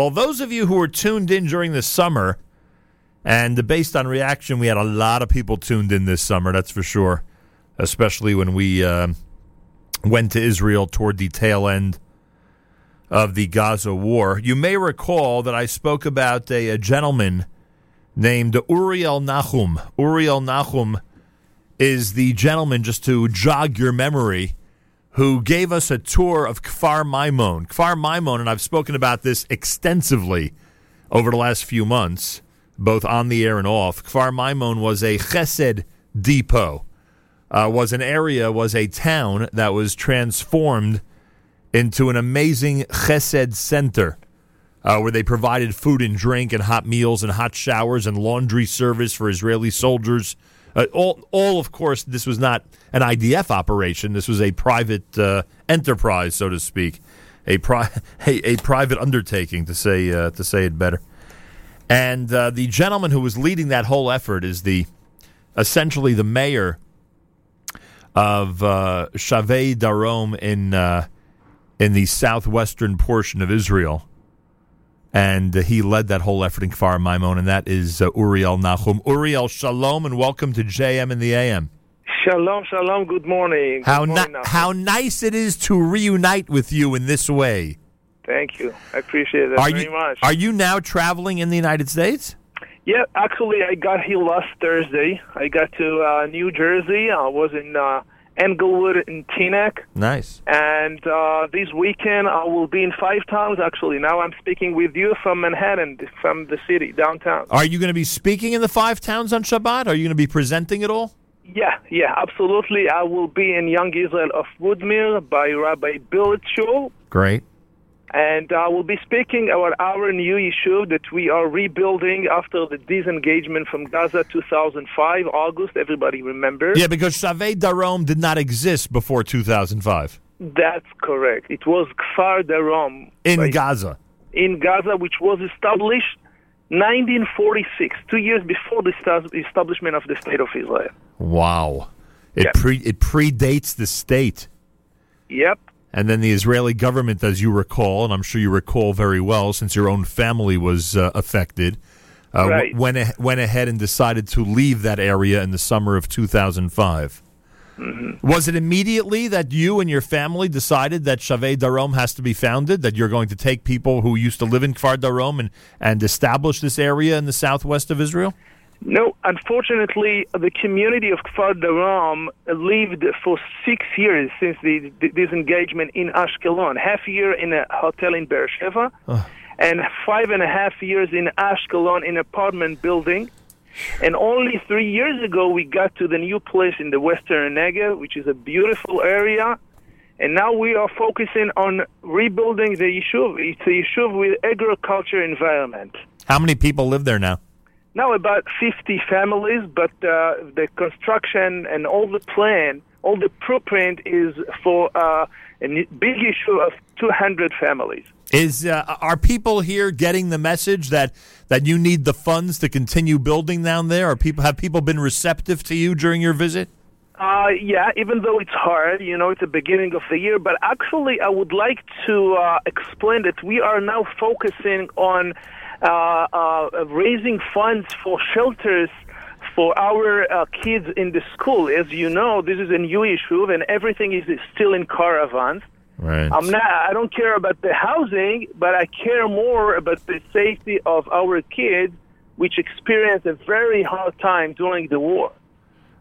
Well, those of you who were tuned in during the summer, and based on reaction, we had a lot of people tuned in this summer, that's for sure, especially when we uh, went to Israel toward the tail end of the Gaza war. You may recall that I spoke about a, a gentleman named Uriel Nahum. Uriel Nahum is the gentleman, just to jog your memory, who gave us a tour of Kfar Maimon. Kfar Maimon, and I've spoken about this extensively over the last few months, both on the air and off. Kfar Maimon was a chesed depot, uh, was an area, was a town that was transformed into an amazing chesed center. Uh, where they provided food and drink and hot meals and hot showers and laundry service for Israeli soldiers uh, all, all, of course, this was not an IDF operation. This was a private uh, enterprise, so to speak, a, pri- a, a private undertaking, to say uh, to say it better. And uh, the gentleman who was leading that whole effort is the essentially the mayor of uh, Shavei Darom in uh, in the southwestern portion of Israel and uh, he led that whole effort in Kfar Maimon, and that is uh, Uriel Nahum. Uriel, shalom, and welcome to JM in the AM. Shalom, shalom. Good morning. How Good morning, how nice it is to reunite with you in this way. Thank you. I appreciate it are very you, much. Are you now traveling in the United States? Yeah, actually, I got here last Thursday. I got to uh, New Jersey. I was in. Uh, Englewood and Teaneck. Nice. And uh, this weekend I will be in five towns. Actually, now I'm speaking with you from Manhattan, from the city downtown. Are you going to be speaking in the five towns on Shabbat? Are you going to be presenting it all? Yeah, yeah, absolutely. I will be in Young Israel of Woodmere by Rabbi Bill Shul. Great and I uh, will be speaking about our new issue that we are rebuilding after the disengagement from Gaza 2005, August. Everybody remembers? Yeah, because Shavei Darom did not exist before 2005. That's correct. It was Kfar Darom. In right? Gaza. In Gaza, which was established 1946, two years before the establishment of the State of Israel. Wow. It, yep. pre- it predates the state. Yep. And then the Israeli government, as you recall, and I'm sure you recall very well, since your own family was uh, affected, uh, right. w- went, a- went ahead and decided to leave that area in the summer of 2005. Mm-hmm. Was it immediately that you and your family decided that Shavei Darom has to be founded? That you're going to take people who used to live in Kfar Darom and, and establish this area in the southwest of Israel? No, unfortunately, the community of Kfar Darom lived for six years since the, the disengagement in Ashkelon. Half a year in a hotel in Beersheba, ah. and five and a half years in Ashkelon in an apartment building. And only three years ago, we got to the new place in the Western Negev, which is a beautiful area. And now we are focusing on rebuilding the yishuv. It's a yishuv with agriculture environment. How many people live there now? Now about 50 families, but uh, the construction and all the plan, all the blueprint is for uh, a big issue of 200 families. Is uh, are people here getting the message that that you need the funds to continue building down there? Are people have people been receptive to you during your visit? Uh, yeah, even though it's hard, you know, it's the beginning of the year. But actually, I would like to uh, explain that we are now focusing on raising funds for shelters for our uh, kids in the school. As you know, this is a new issue, and everything is still in caravans. Right. I'm not. I don't care about the housing, but I care more about the safety of our kids, which experienced a very hard time during the war.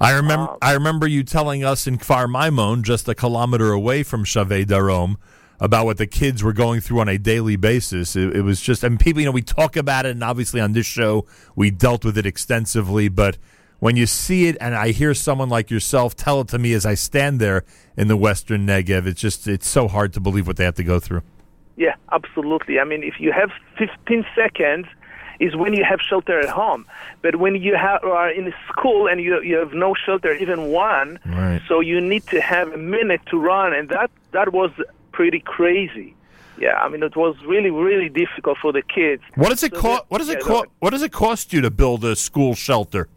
I remember. Um, I remember you telling us in Kfar Maimon, just a kilometer away from Shavei Darom, about what the kids were going through on a daily basis. It, it, was just, and people, you know, we talk about it, and obviously on this show we dealt with it extensively. But when you see it, and I hear someone like yourself tell it to me as I stand there in the Western Negev, it's just, it's so hard to believe what they have to go through. Yeah, absolutely. I mean, if you have 15 seconds, is when you have shelter at home. But when you have, are in school and you, you have no shelter, even one, right. so you need to have a minute to run, and that that was pretty crazy. Yeah, I mean it was really really difficult for the kids. What does it so cost? What does it cost? What does it cost you to build a school shelter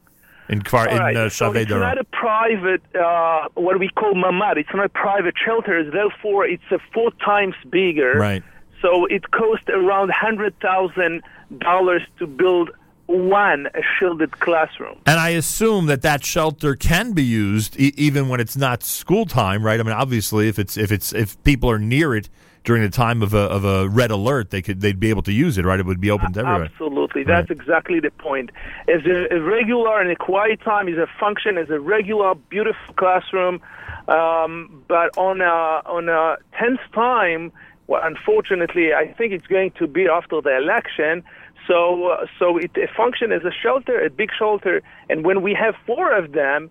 in Kfar in right. uh, so It's not a private uh, what we call mamad. It's not a private shelter. Therefore, it's a four times bigger. Right. So it cost around hundred thousand dollars to build one shielded classroom. And I assume that that shelter can be used e- even when it's not school time, right? I mean, obviously, if it's if it's if people are near it during the time of a of a red alert, they could they'd be able to use it, right? It would be open to everyone. Absolutely, that's right. exactly the point. As a, a, regular and a quiet time is a function as a regular, beautiful classroom, um, but on a on a tense time, well, unfortunately, I think it's going to be after the election. So, uh, so it, it functions as a shelter, a big shelter, and when we have four of them,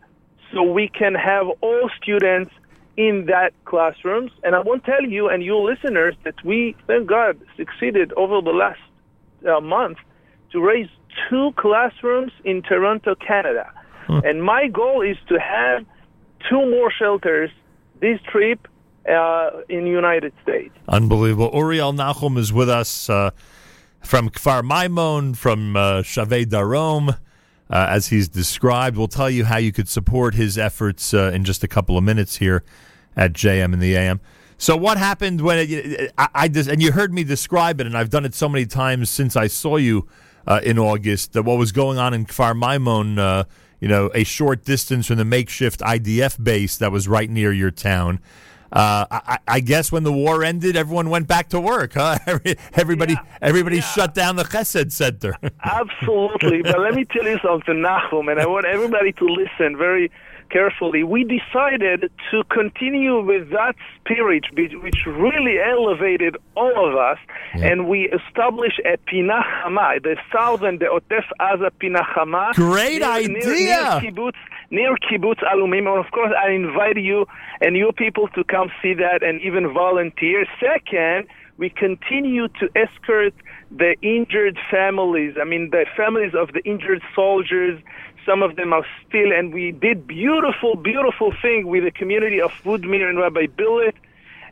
so we can have all students in that classrooms. And I won't tell you and you listeners that we, thank God, succeeded over the last uh, month to raise two classrooms in Toronto, Canada. Hmm. And my goal is to have two more shelters this trip uh, in the United States. Unbelievable. Uriel Nachum is with us. Uh, from Kfar Maimon, from uh, Shavei Darom, uh, as he's described. We'll tell you how you could support his efforts uh, in just a couple of minutes here at JM in the AM. So what happened when it, I, I and you heard me describe it, and I've done it so many times since I saw you uh, in August. That what was going on in Kfar Maimon, uh, you know, a short distance from the makeshift IDF base that was right near your town. Uh, I, I, guess when the war ended, everyone went back to work, huh? everybody, yeah. everybody yeah. shut down the Chesed Center. Absolutely, but let me tell you something, Nachum, and I want everybody to listen very carefully, we decided to continue with that spirit which really elevated all of us, yeah. and we established a Pinachama, the southern, the Otef Aza Pinachama. Great near, idea! Near, near kibbutz, near kibbutz Alumim. And of course, I invite you and your people to come see that and even volunteer. Second, we continue to escort the injured families. I mean, the families of the injured soldiers some of them are still, and we did beautiful, beautiful thing with the community of Woodmere and Rabbi Billet.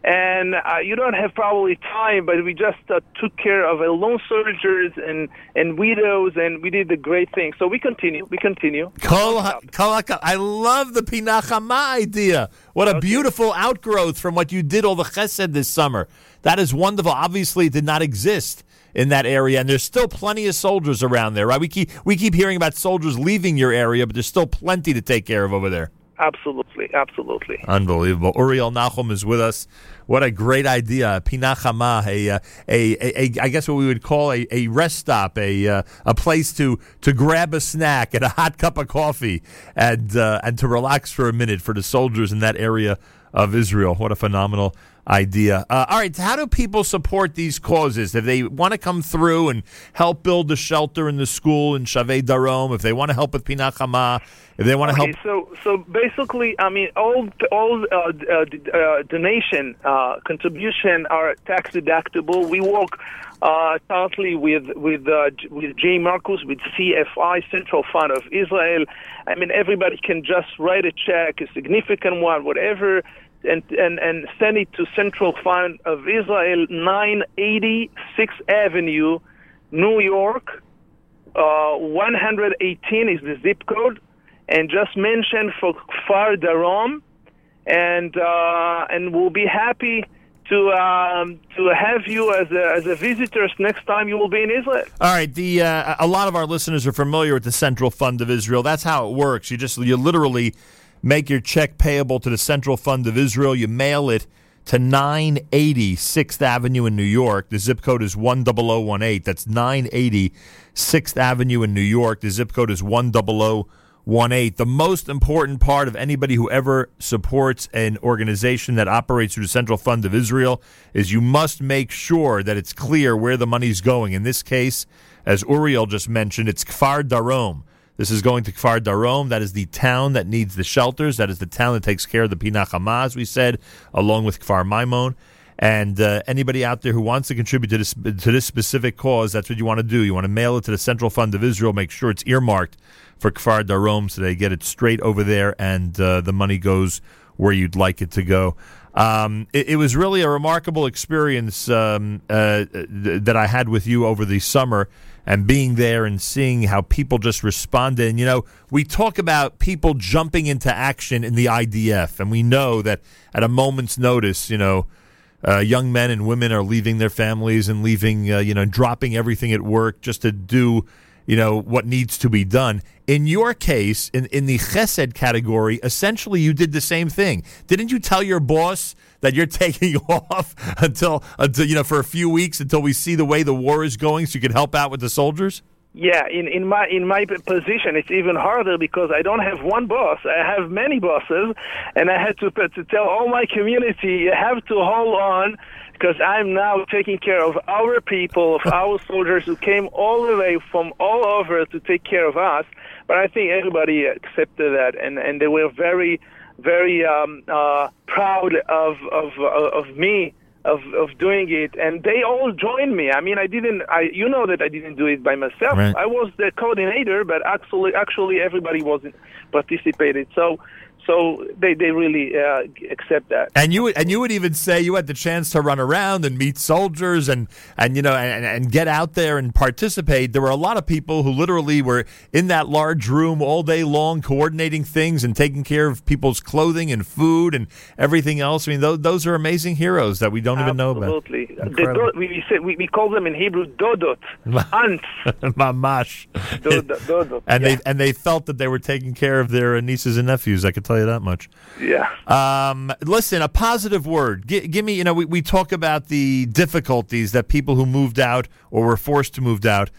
And uh, you don't have probably time, but we just uh, took care of lone soldiers and, and widows, and we did the great thing. So we continue. We continue. Kol, kol, I love the Pinachama idea. What a okay. beautiful outgrowth from what you did all the chesed this summer. That is wonderful. Obviously, it did not exist in that area, and there's still plenty of soldiers around there, right? We keep we keep hearing about soldiers leaving your area, but there's still plenty to take care of over there. Absolutely, absolutely. Unbelievable. Uriel Nachum is with us. What a great idea. Pinachama, a, a, a, a, I guess what we would call a, a rest stop, a, uh, a place to, to grab a snack and a hot cup of coffee and, uh, and to relax for a minute for the soldiers in that area of Israel. What a phenomenal idea. Uh, all right, how do people support these causes? If they want to come through and help build the shelter in the school in Shavei Darom, if they want to help with Pinachama, if they want to okay, help. So, so basically, I mean, all all uh, uh, uh, donation uh, contribution are tax deductible. We work uh, tightly with with uh, with J. Marcus with CFI Central Fund of Israel. I mean, everybody can just write a check, a significant one, whatever and, and, and send it to Central Fund of Israel, 980 6th Avenue, New York. Uh, 118 is the zip code, and just mention for Kfar Darom, and uh, and we'll be happy to um, to have you as a, as a visitors next time you will be in Israel. All right. The uh, a lot of our listeners are familiar with the Central Fund of Israel. That's how it works. You just you literally make your check payable to the Central Fund of Israel. You mail it to 980 6th Avenue in New York. The zip code is 10018. That's 980 6th Avenue in New York. The zip code is 10018. The most important part of anybody who ever supports an organization that operates through the Central Fund of Israel is you must make sure that it's clear where the money's going. In this case, as Uriel just mentioned, it's Kfar Darom. This is going to Kfar Darom. That is the town that needs the shelters. That is the town that takes care of the Pinachama, as we said, along with Kfar Maimon. And uh, anybody out there who wants to contribute to this to this specific cause, that's what you want to do. You want to mail it to the Central Fund of Israel. Make sure it's earmarked for Kfar Darom, so they get it straight over there, and uh, the money goes where you'd like it to go. Um, it, it, was really a remarkable experience um, uh, th- that I had with you over the summer and being there and seeing how people just responded. And, you know, we talk about people jumping into action in the IDF, and we know that at a moment's notice, you know, uh, young men and women are leaving their families and leaving, uh, you know, dropping everything at work just to do, you know, what needs to be done. In your case, in, in the chesed category, essentially you did the same thing. Didn't you tell your boss that you're taking off until, until you know, for a few weeks until we see the way the war is going so you can help out with the soldiers? Yeah, in, in my in my position, it's even harder because I don't have one boss. I have many bosses, and I had to to tell all my community, you have to hold on because I'm now taking care of our people, of our soldiers who came all the way from all over to take care of us. But I think everybody accepted that, and and they were very very um, uh, proud of of of me of of doing it, and they all joined me. I mean, I didn't. I you know that I didn't do it by myself. Right. I was the coordinator, but actually, actually everybody wasn't participated. So so they, they really uh, accept that. And you would, and you would even say you had the chance to run around and meet soldiers and, and you know and, and get out there and participate. There were a lot of people who literally were in that large room all day long, coordinating things and taking care of people's clothing and food and everything else. I mean, those, those are amazing heroes that we don't Absolutely. even know about. Absolutely, do, we, say, we, we call them in Hebrew dodot, aunts, mamash, dodot, and yeah. they and they felt that they were taking care of their nieces and nephews. I could tell you that much. Yeah. Um, listen, a positive word. G- give me, you know, we, we talk about the difficulties that people who moved out or were forced to move out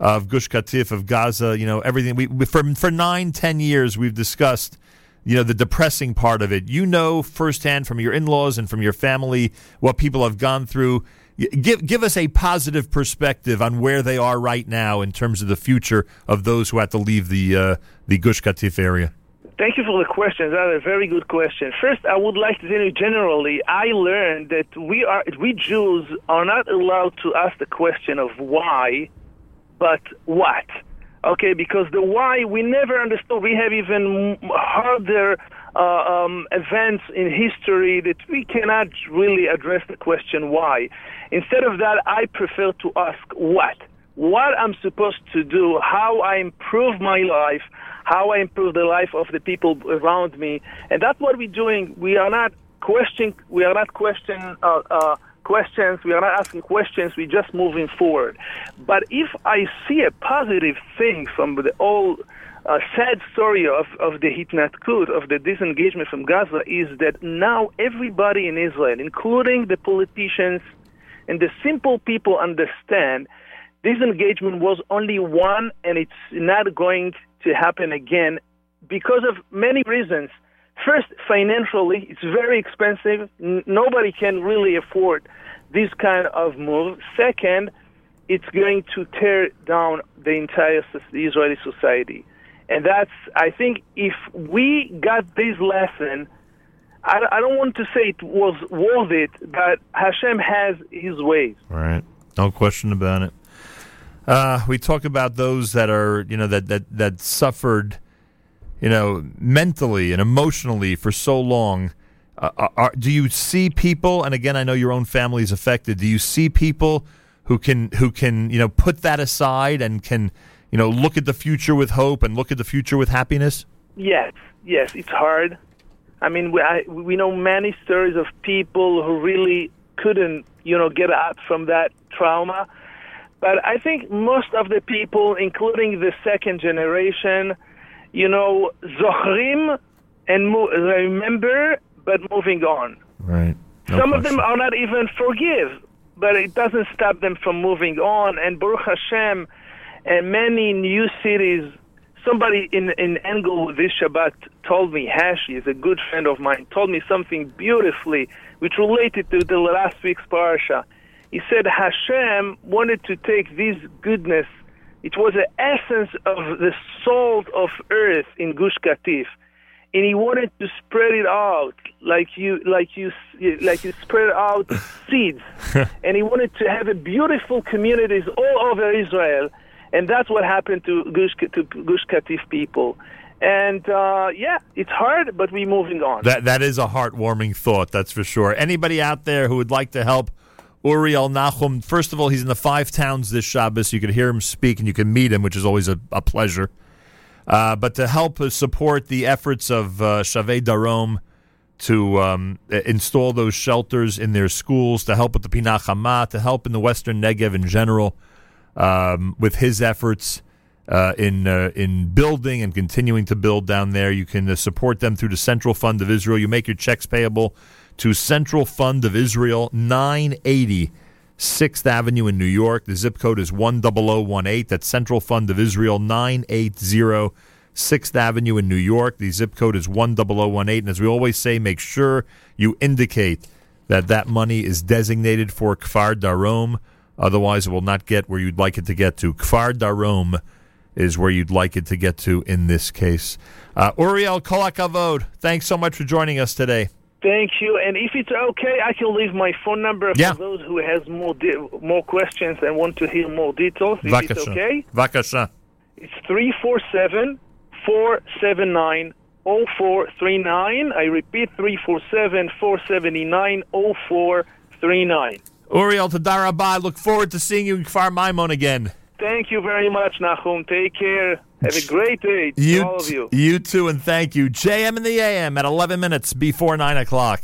of Gush Katif, of Gaza, you know, everything. We, we for for nine, ten years, we've discussed, you know, the depressing part of it. You know firsthand from your in-laws and from your family what people have gone through. Give give us a positive perspective on where they are right now in terms of the future of those who had to leave the uh, the Gush Katif area. Thank you for the question. That's a very good question. First, I would like to you generally, I learned that we are we Jews are not allowed to ask the question of why, but what. Okay, because the why we never understood. We have even harder uh, um, events in history that we cannot really address the question why. Instead of that, I prefer to ask what. What I'm supposed to do, how I improve my life, how I improve the life of the people around me, and that's what we're doing. We are not questioning. We are not question uh, uh, questions. We are not asking questions. We're just moving forward. But if I see a positive thing from the all uh, sad story of, of the Hitnatkut, of the disengagement from Gaza, is that now everybody in Israel, including the politicians and the simple people, understand disengagement was only one, and it's not going to happen again because of many reasons. First, financially, it's very expensive. N- nobody can really afford this kind of move. Second, it's going to tear down the entire Israeli society. And that's, I think, if we got this lesson, I, I don't want to say it was worth it, but Hashem has his ways. Right. No question about it. Uh, we talk about those that are, you know, that, that, that suffered, you know, mentally and emotionally for so long. Uh, are, do you see people? And again, I know your own family is affected. Do you see people who can who can you know put that aside and can you know look at the future with hope and look at the future with happiness? Yes, yes, it's hard. I mean, we I, we know many stories of people who really couldn't you know get out from that trauma. But I think most of the people, including the second generation, you know, zochrim and mo- remember, but moving on. Right. No Some question. of them are not even forgive, but it doesn't stop them from moving on. And Baruch Hashem, and many new cities. Somebody in in Engel this Shabbat told me, Hashi is a good friend of mine, told me something beautifully, which related to the last week's parasha. He said Hashem wanted to take this goodness. It was the essence of the salt of earth in Gush Katif, and he wanted to spread it out like you like you like you spread out seeds, and he wanted to have a beautiful communities all over Israel, and that's what happened to Gush to Gush Katif people. And uh, yeah, it's hard, but we're moving on. That that is a heartwarming thought, that's for sure. Anybody out there who would like to help Uriel Nachum, first of all, he's in the five towns this Shabbos. You can hear him speak and you can meet him, which is always a, a pleasure. Uh, but to help support the efforts of uh, Shavei Darom, to um, install those shelters in their schools, to help with the Pinachama, to help in the Western Negev in general um, with his efforts. Uh, in uh, in building and continuing to build down there. You can uh, support them through the Central Fund of Israel. You make your checks payable to Central Fund of Israel, 980 6th Avenue in New York. The zip code is 10018. That's Central Fund of Israel, 980 6th Avenue in New York. The zip code is 10018. And as we always say, make sure you indicate that that money is designated for Kfar Darom. Otherwise, it will not get where you'd like it to get to. Kfar Darom is where you'd like it to get to in this case. Uh, Uriel Kolakavod, thanks so much for joining us today. Thank you. And if it's okay, I can leave my phone number yeah. for those who has more di- more questions and want to hear more details. If it's okay, Vakasha. it's 347 479 0439. I repeat 347 479 0439. Uriel Tadarabah, I look forward to seeing you in Kfar Maimon again. Thank you very much, Nahum. Take care. Have a great day to You, all of you. you too, and thank you. JM in the AM at 11 minutes before 9 o'clock.